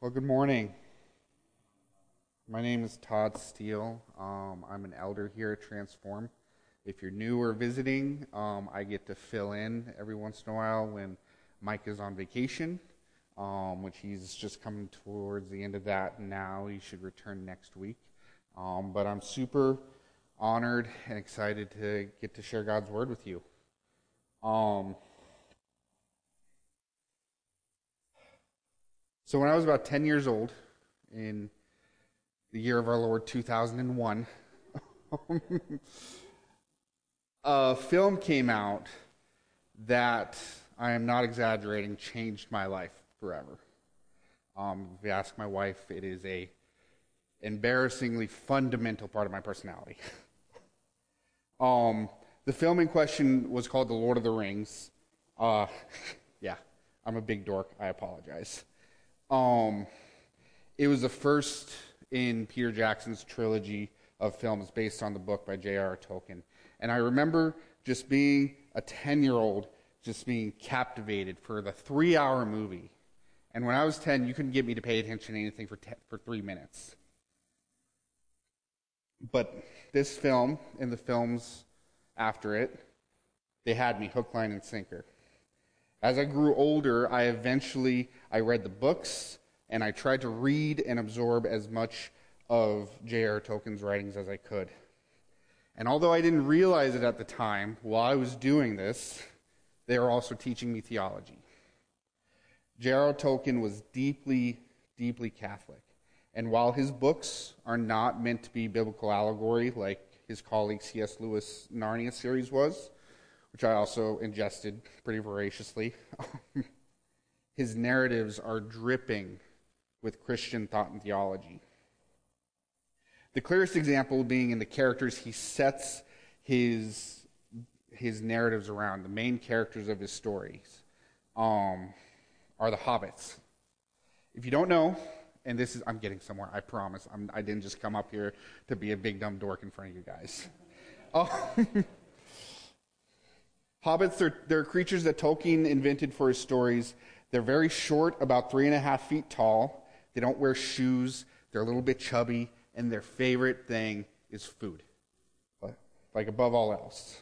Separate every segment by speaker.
Speaker 1: Well, good morning. My name is Todd Steele. Um, I'm an elder here at Transform. If you're new or visiting, um, I get to fill in every once in a while when Mike is on vacation, um, which he's just coming towards the end of that now. He should return next week. Um, but I'm super honored and excited to get to share God's word with you. Um, so when I was about 10 years old, in the year of our Lord 2001, a film came out that I am not exaggerating changed my life forever. Um, if you ask my wife, it is a embarrassingly fundamental part of my personality. um, the film in question was called The Lord of the Rings. Uh, yeah, I'm a big dork. I apologize. Um, it was the first in Peter Jackson's trilogy of films based on the book by J.R.R. Tolkien. And I remember just being a 10 year old, just being captivated for the three hour movie. And when I was 10, you couldn't get me to pay attention to anything for, te- for three minutes. But this film and the films after it, they had me hook, line, and sinker. As I grew older, I eventually I read the books and I tried to read and absorb as much of J.R. Tolkien's writings as I could. And although I didn't realize it at the time, while I was doing this, they were also teaching me theology. J.R. Tolkien was deeply, deeply Catholic. And while his books are not meant to be biblical allegory like his colleague C.S. Lewis' Narnia series was, which I also ingested pretty voraciously, his narratives are dripping with Christian thought and theology. The clearest example being in the characters he sets his, his narratives around, the main characters of his stories, um, are the hobbits. If you don't know, and this is, I'm getting somewhere, I promise. I'm, I did not just come up here to be a big dumb dork in front of you guys. Oh. Hobbits, they're, they're creatures that Tolkien invented for his stories. They're very short, about three and a half feet tall. They don't wear shoes. They're a little bit chubby. And their favorite thing is food, like above all else.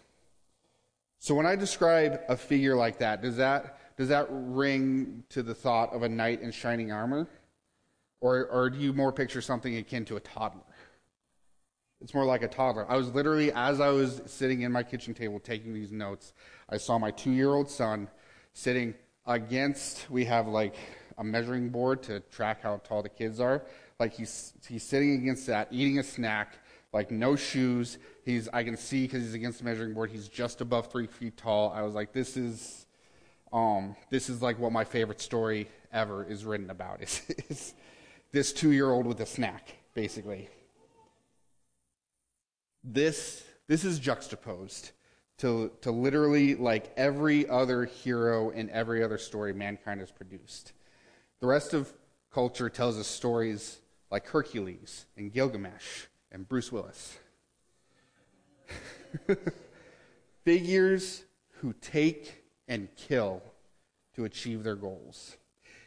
Speaker 1: So when I describe a figure like that, does that, does that ring to the thought of a knight in shining armor? Or, or do you more picture something akin to a toddler? It's more like a toddler. I was literally, as I was sitting in my kitchen table taking these notes, I saw my two year old son sitting against, we have like a measuring board to track how tall the kids are. Like he's, he's sitting against that, eating a snack, like no shoes. He's, I can see because he's against the measuring board, he's just above three feet tall. I was like, this is, um, this is like what my favorite story ever is written about. Is, is this two year old with a snack, basically. This, this is juxtaposed to, to literally like every other hero in every other story mankind has produced. The rest of culture tells us stories like Hercules and Gilgamesh and Bruce Willis. Figures who take and kill to achieve their goals.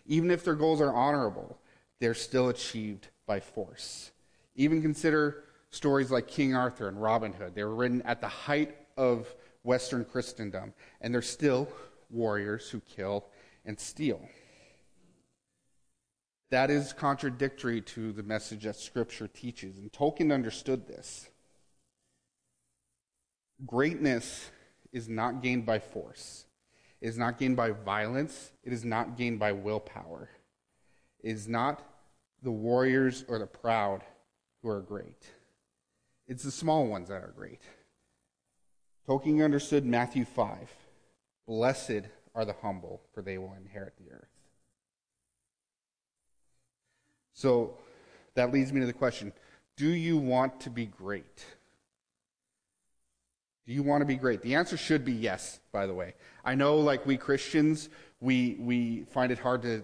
Speaker 1: Even if their goals are honorable, they're still achieved by force. Even consider stories like King Arthur and Robin Hood. They were written at the height of Western Christendom, and they're still warriors who kill and steal. That is contradictory to the message that Scripture teaches, and Tolkien understood this. Greatness is not gained by force. It is not gained by violence. It is not gained by willpower. It is not the warriors or the proud who are great. It's the small ones that are great. Tolkien understood Matthew 5 Blessed are the humble, for they will inherit the earth. So that leads me to the question Do you want to be great? Do you want to be great? The answer should be yes, by the way. I know, like we Christians, we, we find it hard to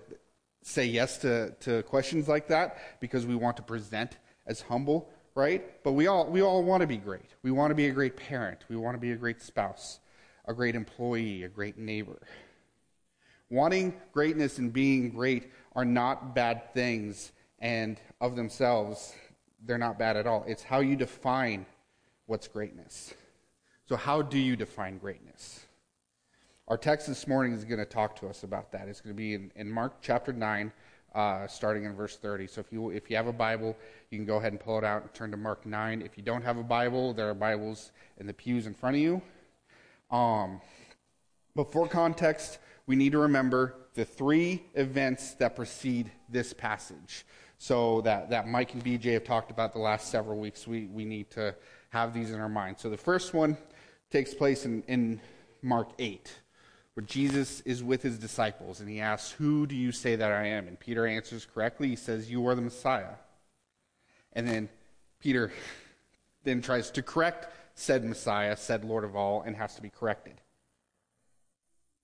Speaker 1: say yes to, to questions like that because we want to present as humble, right? But we all, we all want to be great. We want to be a great parent. We want to be a great spouse, a great employee, a great neighbor. Wanting greatness and being great are not bad things, and of themselves, they're not bad at all. It's how you define what's greatness. So, how do you define greatness? Our text this morning is going to talk to us about that. It's going to be in, in Mark chapter 9, uh, starting in verse 30. So, if you, if you have a Bible, you can go ahead and pull it out and turn to Mark 9. If you don't have a Bible, there are Bibles in the pews in front of you. Um, but for context, we need to remember the three events that precede this passage. So that, that Mike and BJ have talked about the last several weeks. We, we need to have these in our mind. So the first one takes place in, in Mark 8, where Jesus is with his disciples and he asks, Who do you say that I am? And Peter answers correctly. He says, You are the Messiah. And then Peter then tries to correct said Messiah, said Lord of all, and has to be corrected.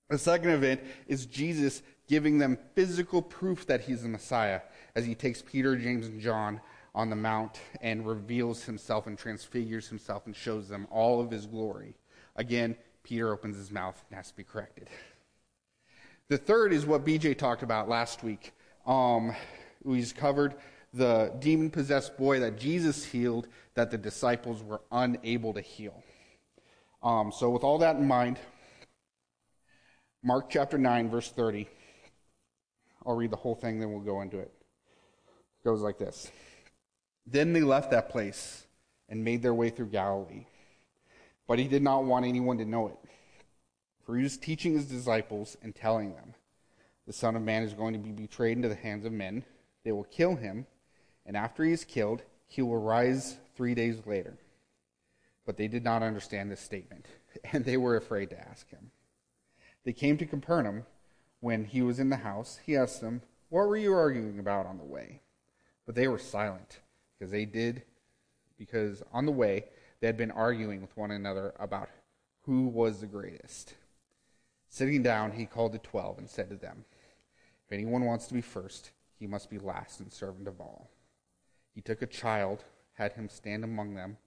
Speaker 1: The second event is Jesus giving them physical proof that he's the Messiah as he takes Peter, James, and John on the mount and reveals himself and transfigures himself and shows them all of his glory. Again, Peter opens his mouth and has to be corrected. The third is what BJ talked about last week. Um, he's covered the demon possessed boy that Jesus healed that the disciples were unable to heal. Um, so, with all that in mind, Mark chapter 9, verse 30. I'll read the whole thing, then we'll go into it. It goes like this Then they left that place and made their way through Galilee. But he did not want anyone to know it, for he was teaching his disciples and telling them, The Son of Man is going to be betrayed into the hands of men. They will kill him, and after he is killed, he will rise three days later. But they did not understand this statement, and they were afraid to ask him. They came to Capernaum. When he was in the house, he asked them, What were you arguing about on the way? But they were silent, because they did, because on the way they had been arguing with one another about who was the greatest. Sitting down, he called the twelve and said to them, If anyone wants to be first, he must be last and servant of all. He took a child, had him stand among them,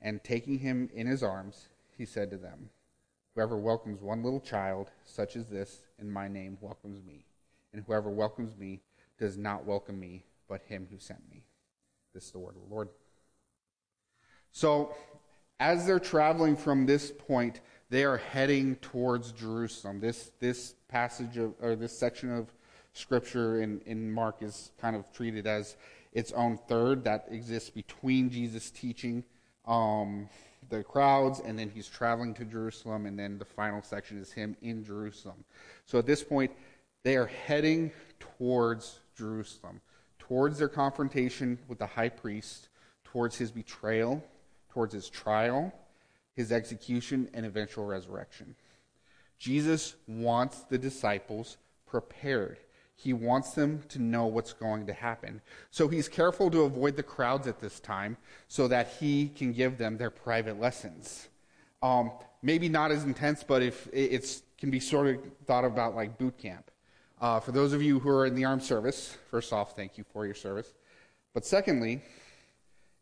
Speaker 1: and taking him in his arms, he said to them, Whoever welcomes one little child, such as this, in my name, welcomes me. And whoever welcomes me does not welcome me, but him who sent me. This is the word of the Lord. So, as they're traveling from this point, they are heading towards Jerusalem. This, this passage of, or this section of scripture in, in Mark is kind of treated as its own third that exists between Jesus' teaching um, the crowds, and then he's traveling to Jerusalem, and then the final section is him in Jerusalem. So at this point, they are heading towards Jerusalem, towards their confrontation with the high priest, towards his betrayal, towards his trial, his execution, and eventual resurrection. Jesus wants the disciples prepared. He wants them to know what's going to happen. So he's careful to avoid the crowds at this time so that he can give them their private lessons. Um, maybe not as intense, but if it can be sort of thought about like boot camp. Uh, for those of you who are in the armed service, first off, thank you for your service. But secondly,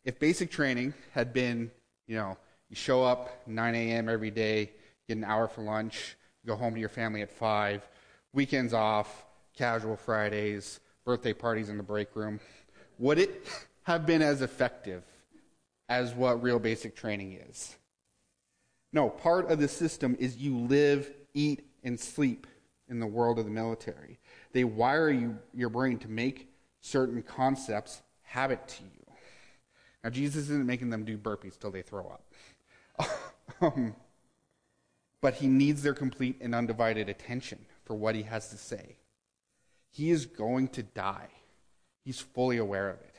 Speaker 1: if basic training had been, you know, you show up 9 a.m. every day, get an hour for lunch, go home to your family at 5, weekends off, casual Fridays, birthday parties in the break room, would it have been as effective as what real basic training is? No, part of the system is you live, eat, and sleep in the world of the military. They wire you, your brain to make certain concepts habit to you. Now, Jesus isn't making them do burpees till they throw up. um, but he needs their complete and undivided attention for what he has to say. He is going to die. He's fully aware of it.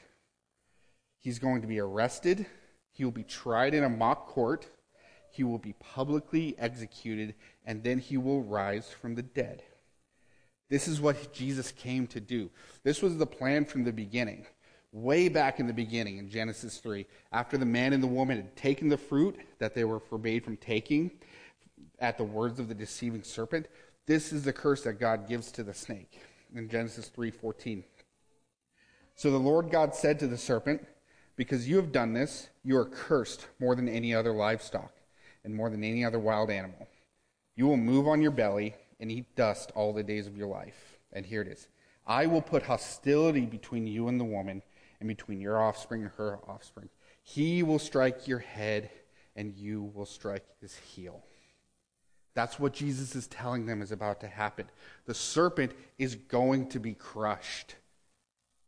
Speaker 1: He's going to be arrested. He will be tried in a mock court. He will be publicly executed, and then he will rise from the dead. This is what Jesus came to do. This was the plan from the beginning. Way back in the beginning, in Genesis 3, after the man and the woman had taken the fruit that they were forbade from taking at the words of the deceiving serpent, this is the curse that God gives to the snake in Genesis 3:14. So the Lord God said to the serpent, "Because you have done this, you are cursed more than any other livestock and more than any other wild animal. You will move on your belly, and eat dust all the days of your life. And here it is I will put hostility between you and the woman, and between your offspring and her offspring. He will strike your head, and you will strike his heel. That's what Jesus is telling them is about to happen. The serpent is going to be crushed,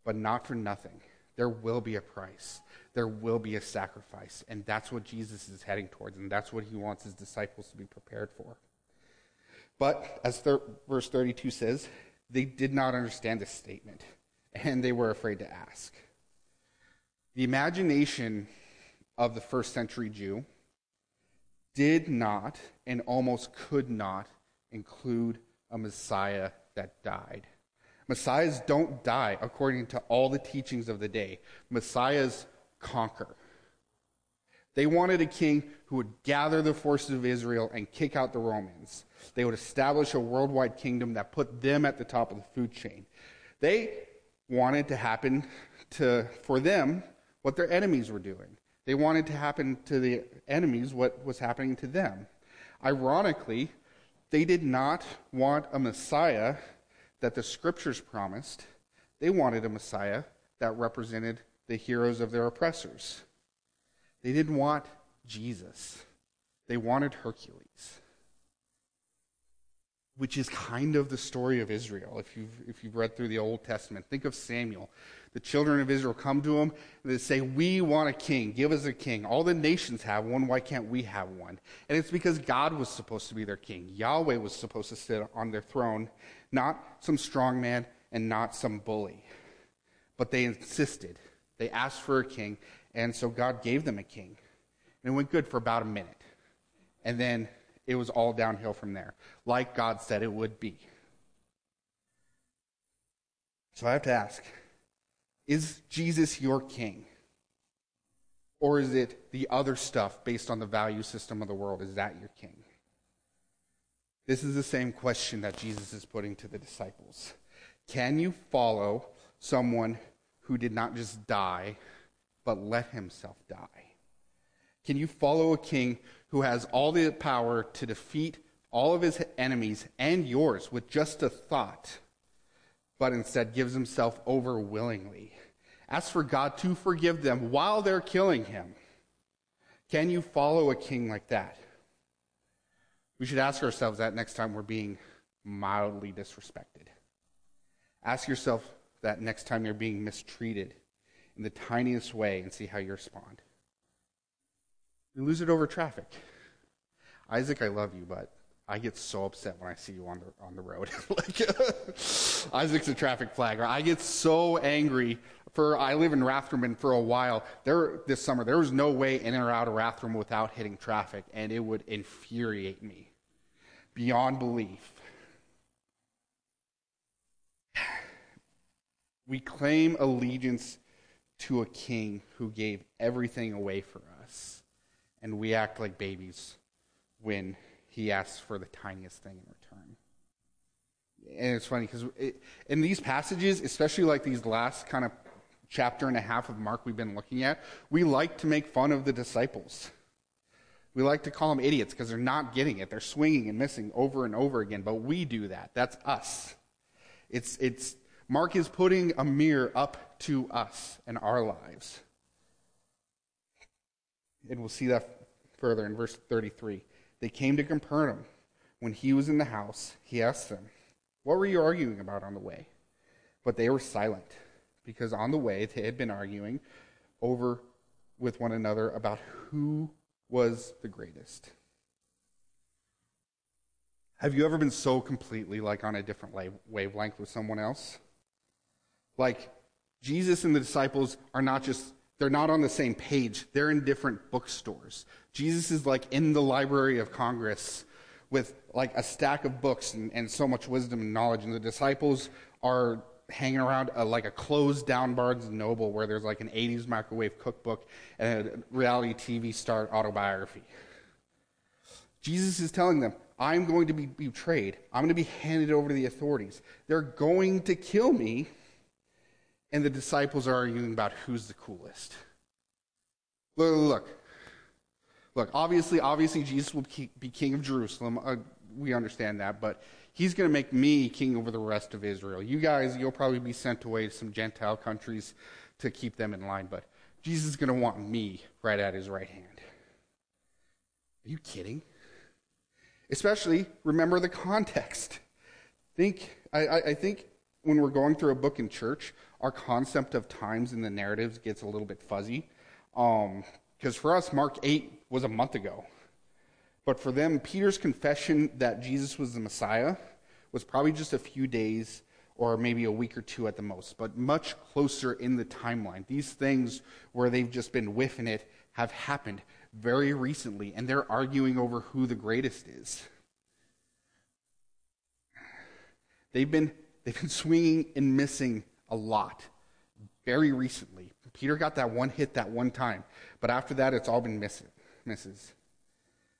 Speaker 1: but not for nothing. There will be a price, there will be a sacrifice. And that's what Jesus is heading towards, and that's what he wants his disciples to be prepared for. But as thir- verse 32 says, they did not understand this statement, and they were afraid to ask. The imagination of the first century Jew did not and almost could not include a Messiah that died. Messiahs don't die according to all the teachings of the day. Messiahs conquer. They wanted a king who would gather the forces of Israel and kick out the Romans. They would establish a worldwide kingdom that put them at the top of the food chain. They wanted to happen to, for them, what their enemies were doing. They wanted to happen to the enemies what was happening to them. Ironically, they did not want a Messiah that the scriptures promised. They wanted a Messiah that represented the heroes of their oppressors. They didn't want Jesus, they wanted Hercules which is kind of the story of Israel. If you've, if you've read through the Old Testament, think of Samuel. The children of Israel come to him and they say, We want a king. Give us a king. All the nations have one. Why can't we have one? And it's because God was supposed to be their king. Yahweh was supposed to sit on their throne, not some strong man and not some bully. But they insisted. They asked for a king, and so God gave them a king. And it went good for about a minute. And then it was all downhill from there, like God said it would be. So I have to ask is Jesus your king? Or is it the other stuff based on the value system of the world? Is that your king? This is the same question that Jesus is putting to the disciples. Can you follow someone who did not just die, but let himself die? Can you follow a king who has all the power to defeat all of his enemies and yours with just a thought, but instead gives himself over willingly. Asks for God to forgive them while they're killing him. Can you follow a king like that? We should ask ourselves that next time we're being mildly disrespected. Ask yourself that next time you're being mistreated in the tiniest way and see how you respond. We lose it over traffic. Isaac, I love you, but I get so upset when I see you on the on the road. like Isaac's a traffic flagger. I get so angry. For I live in Rathdrum, and for a while there this summer there was no way in or out of Rathdrum without hitting traffic, and it would infuriate me beyond belief. We claim allegiance to a king who gave everything away for us and we act like babies when he asks for the tiniest thing in return. And it's funny because it, in these passages, especially like these last kind of chapter and a half of Mark we've been looking at, we like to make fun of the disciples. We like to call them idiots because they're not getting it. They're swinging and missing over and over again, but we do that. That's us. It's, it's, Mark is putting a mirror up to us and our lives. And we'll see that further in verse 33. They came to Capernaum. When he was in the house, he asked them, What were you arguing about on the way? But they were silent, because on the way they had been arguing over with one another about who was the greatest. Have you ever been so completely like on a different wavelength with someone else? Like Jesus and the disciples are not just they're not on the same page. They're in different bookstores. Jesus is like in the Library of Congress with like a stack of books and, and so much wisdom and knowledge. And the disciples are hanging around a, like a closed down Barnes and Noble where there's like an 80s microwave cookbook and a reality TV star autobiography. Jesus is telling them, I'm going to be betrayed. I'm going to be handed over to the authorities. They're going to kill me and the disciples are arguing about who's the coolest. Look, look, look. Obviously, obviously, Jesus will be king of Jerusalem. Uh, we understand that, but He's going to make me king over the rest of Israel. You guys, you'll probably be sent away to some Gentile countries to keep them in line, but Jesus is going to want me right at his right hand. Are you kidding? Especially, remember the context. Think, I, I think when we're going through a book in church, our concept of times in the narratives gets a little bit fuzzy. Because um, for us, Mark 8 was a month ago. But for them, Peter's confession that Jesus was the Messiah was probably just a few days or maybe a week or two at the most, but much closer in the timeline. These things where they've just been whiffing it have happened very recently, and they're arguing over who the greatest is. They've been, they've been swinging and missing a lot very recently. Peter got that one hit that one time, but after that, it's all been misses. misses.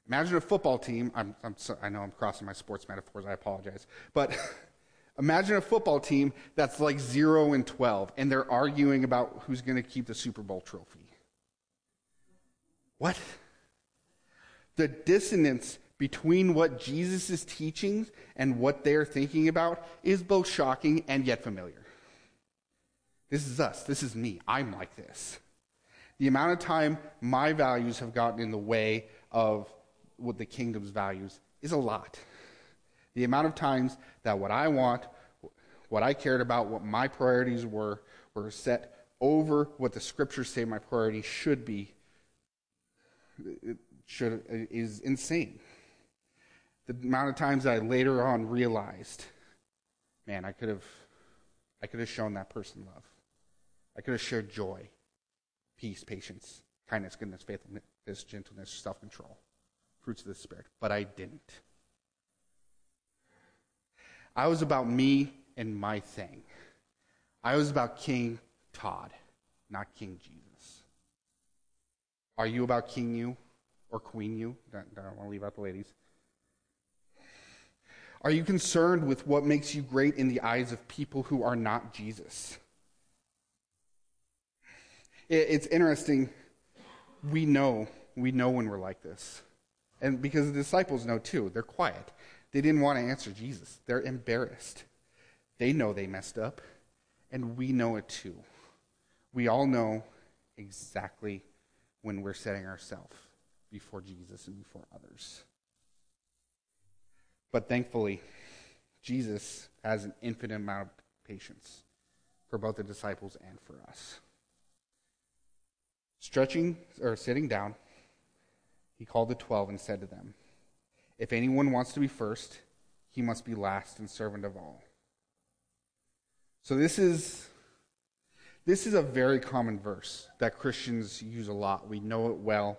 Speaker 1: Imagine a football team. I'm, I'm so, I know I'm crossing my sports metaphors. I apologize. But imagine a football team that's like 0 and 12, and they're arguing about who's going to keep the Super Bowl trophy. What? The dissonance between what Jesus is teaching and what they're thinking about is both shocking and yet familiar. This is us. This is me. I'm like this. The amount of time my values have gotten in the way of what the kingdom's values is a lot. The amount of times that what I want, what I cared about, what my priorities were, were set over what the scriptures say my priorities should be should, is insane. The amount of times I later on realized, man, I could have, I could have shown that person love. I could have shared joy, peace, patience, kindness, goodness, faithfulness, gentleness, self control, fruits of the Spirit, but I didn't. I was about me and my thing. I was about King Todd, not King Jesus. Are you about King you or Queen you? Don't, don't want to leave out the ladies. Are you concerned with what makes you great in the eyes of people who are not Jesus? It's interesting. We know, we know when we're like this. And because the disciples know too, they're quiet. They didn't want to answer Jesus. They're embarrassed. They know they messed up, and we know it too. We all know exactly when we're setting ourselves before Jesus and before others. But thankfully, Jesus has an infinite amount of patience for both the disciples and for us. Stretching or sitting down, he called the twelve and said to them, If anyone wants to be first, he must be last and servant of all. So this is this is a very common verse that Christians use a lot. We know it well.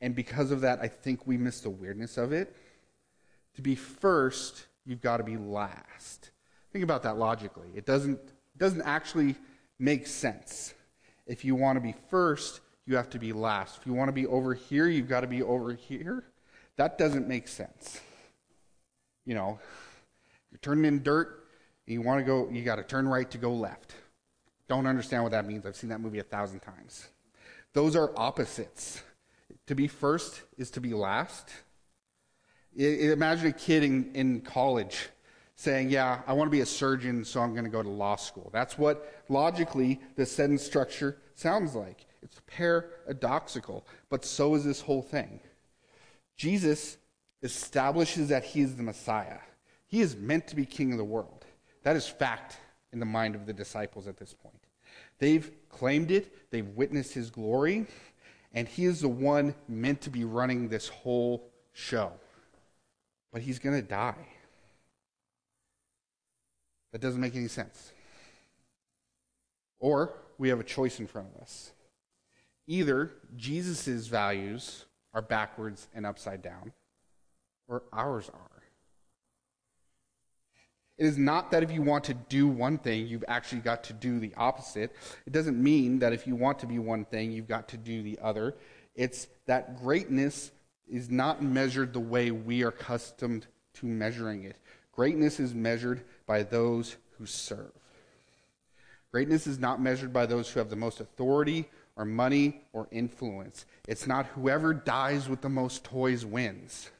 Speaker 1: And because of that, I think we miss the weirdness of it. To be first, you've got to be last. Think about that logically. It doesn't, it doesn't actually make sense. If you want to be first, you have to be last. If you want to be over here, you've got to be over here. That doesn't make sense. You know, you're turning in dirt, you want to go, you got to turn right to go left. Don't understand what that means. I've seen that movie a thousand times. Those are opposites. To be first is to be last. Imagine a kid in, in college saying, Yeah, I want to be a surgeon, so I'm going to go to law school. That's what logically the sentence structure sounds like. It's paradoxical, but so is this whole thing. Jesus establishes that he is the Messiah. He is meant to be king of the world. That is fact in the mind of the disciples at this point. They've claimed it, they've witnessed his glory, and he is the one meant to be running this whole show. But he's going to die. That doesn't make any sense. Or we have a choice in front of us. Either Jesus' values are backwards and upside down, or ours are. It is not that if you want to do one thing, you've actually got to do the opposite. It doesn't mean that if you want to be one thing, you've got to do the other. It's that greatness is not measured the way we are accustomed to measuring it. Greatness is measured by those who serve. Greatness is not measured by those who have the most authority or money or influence. It's not whoever dies with the most toys wins.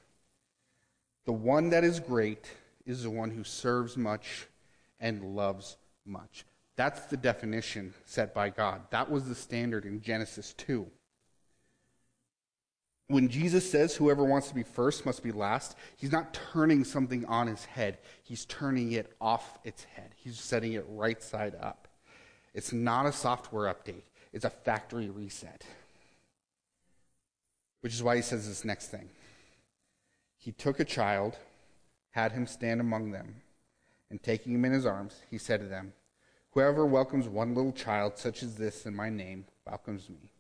Speaker 1: The one that is great is the one who serves much and loves much. That's the definition set by God. That was the standard in Genesis 2. When Jesus says whoever wants to be first must be last, he's not turning something on his head. He's turning it off its head. He's setting it right side up. It's not a software update, it's a factory reset. Which is why he says this next thing. He took a child, had him stand among them, and taking him in his arms, he said to them, Whoever welcomes one little child such as this in my name welcomes me.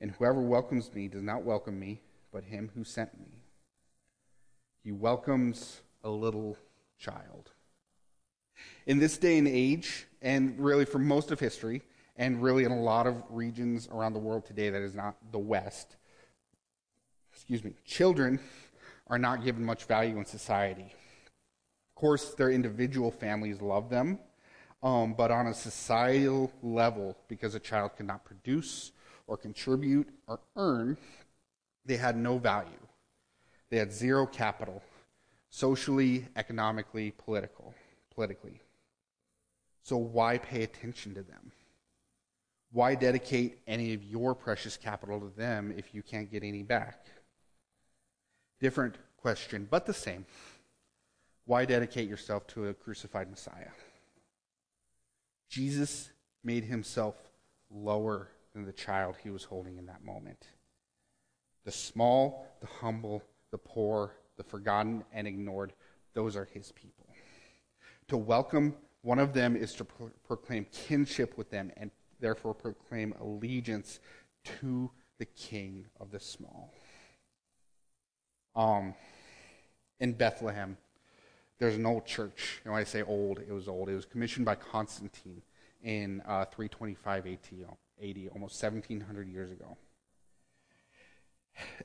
Speaker 1: And whoever welcomes me does not welcome me, but him who sent me. He welcomes a little child. In this day and age, and really for most of history, and really in a lot of regions around the world today that is not the West, excuse me, children are not given much value in society. Of course, their individual families love them, um, but on a societal level, because a child cannot produce or contribute or earn, they had no value. They had zero capital, socially, economically, political, politically. So why pay attention to them? Why dedicate any of your precious capital to them if you can't get any back? Different question, but the same. Why dedicate yourself to a crucified Messiah? Jesus made himself lower than the child he was holding in that moment. The small, the humble, the poor, the forgotten and ignored, those are his people. To welcome one of them is to pro- proclaim kinship with them and therefore proclaim allegiance to the king of the small. Um, in Bethlehem, there's an old church. And when I say old, it was old. It was commissioned by Constantine in uh, 325 AD, almost 1700 years ago.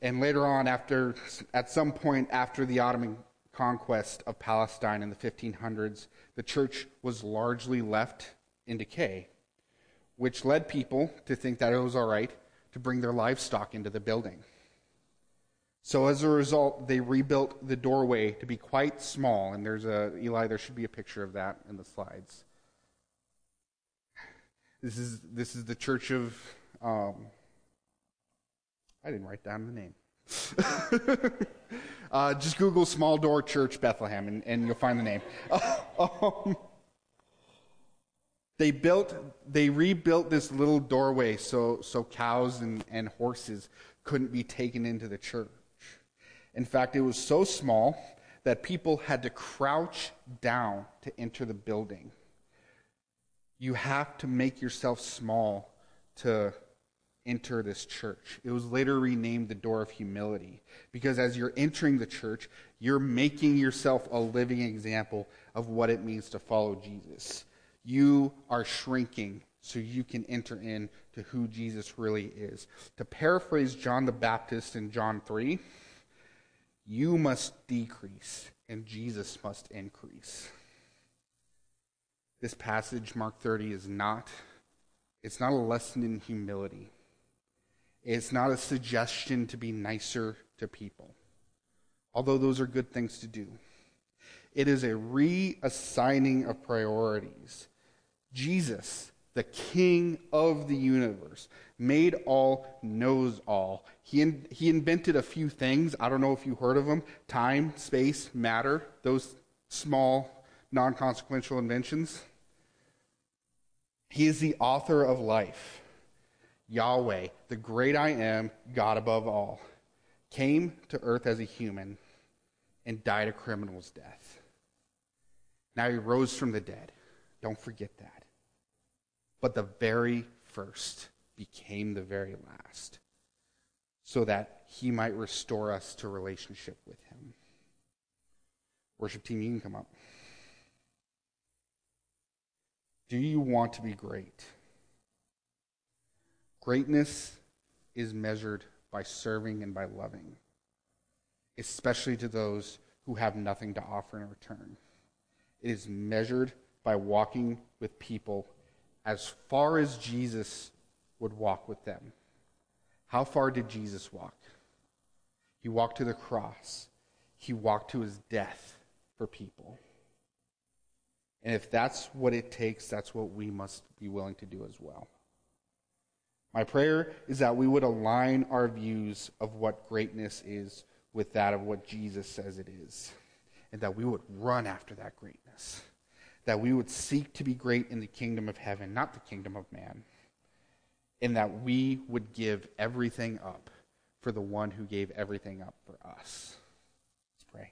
Speaker 1: And later on, after at some point after the Ottoman conquest of Palestine in the 1500s, the church was largely left in decay, which led people to think that it was all right to bring their livestock into the building. So as a result, they rebuilt the doorway to be quite small, and there's a Eli. There should be a picture of that in the slides. This is this is the church of. Um, I didn't write down the name. uh, just Google Small Door Church Bethlehem, and, and you'll find the name. um, they built, they rebuilt this little doorway so so cows and, and horses couldn't be taken into the church. In fact, it was so small that people had to crouch down to enter the building. You have to make yourself small to enter this church. It was later renamed the Door of Humility because as you're entering the church, you're making yourself a living example of what it means to follow Jesus. You are shrinking so you can enter in to who Jesus really is. To paraphrase John the Baptist in John 3, you must decrease, and Jesus must increase. This passage, Mark 30, is not, it's not a lesson in humility. It's not a suggestion to be nicer to people, although those are good things to do. It is a reassigning of priorities. Jesus, the King of the universe, made all, knows all. He, in, he invented a few things. I don't know if you heard of them time, space, matter, those small, non consequential inventions. He is the author of life. Yahweh, the great I am, God above all, came to earth as a human and died a criminal's death. Now he rose from the dead. Don't forget that. But the very first became the very last, so that he might restore us to relationship with him. Worship team, you can come up. Do you want to be great? Greatness is measured by serving and by loving, especially to those who have nothing to offer in return. It is measured by walking with people as far as Jesus would walk with them. How far did Jesus walk? He walked to the cross, he walked to his death for people. And if that's what it takes, that's what we must be willing to do as well. My prayer is that we would align our views of what greatness is with that of what Jesus says it is, and that we would run after that greatness. That we would seek to be great in the kingdom of heaven, not the kingdom of man. And that we would give everything up for the one who gave everything up for us. Let's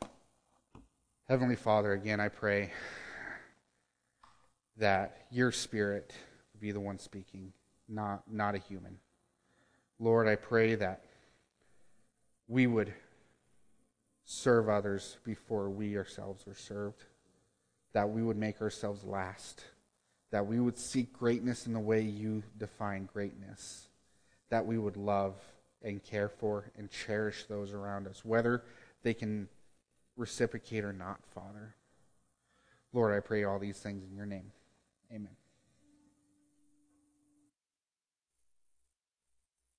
Speaker 1: pray. Heavenly Father, again, I pray that your spirit be the one speaking, not, not a human. Lord, I pray that we would serve others before we ourselves are served, that we would make ourselves last, that we would seek greatness in the way you define greatness, that we would love and care for and cherish those around us, whether they can reciprocate or not, Father. Lord, I pray all these things in your name. Amen.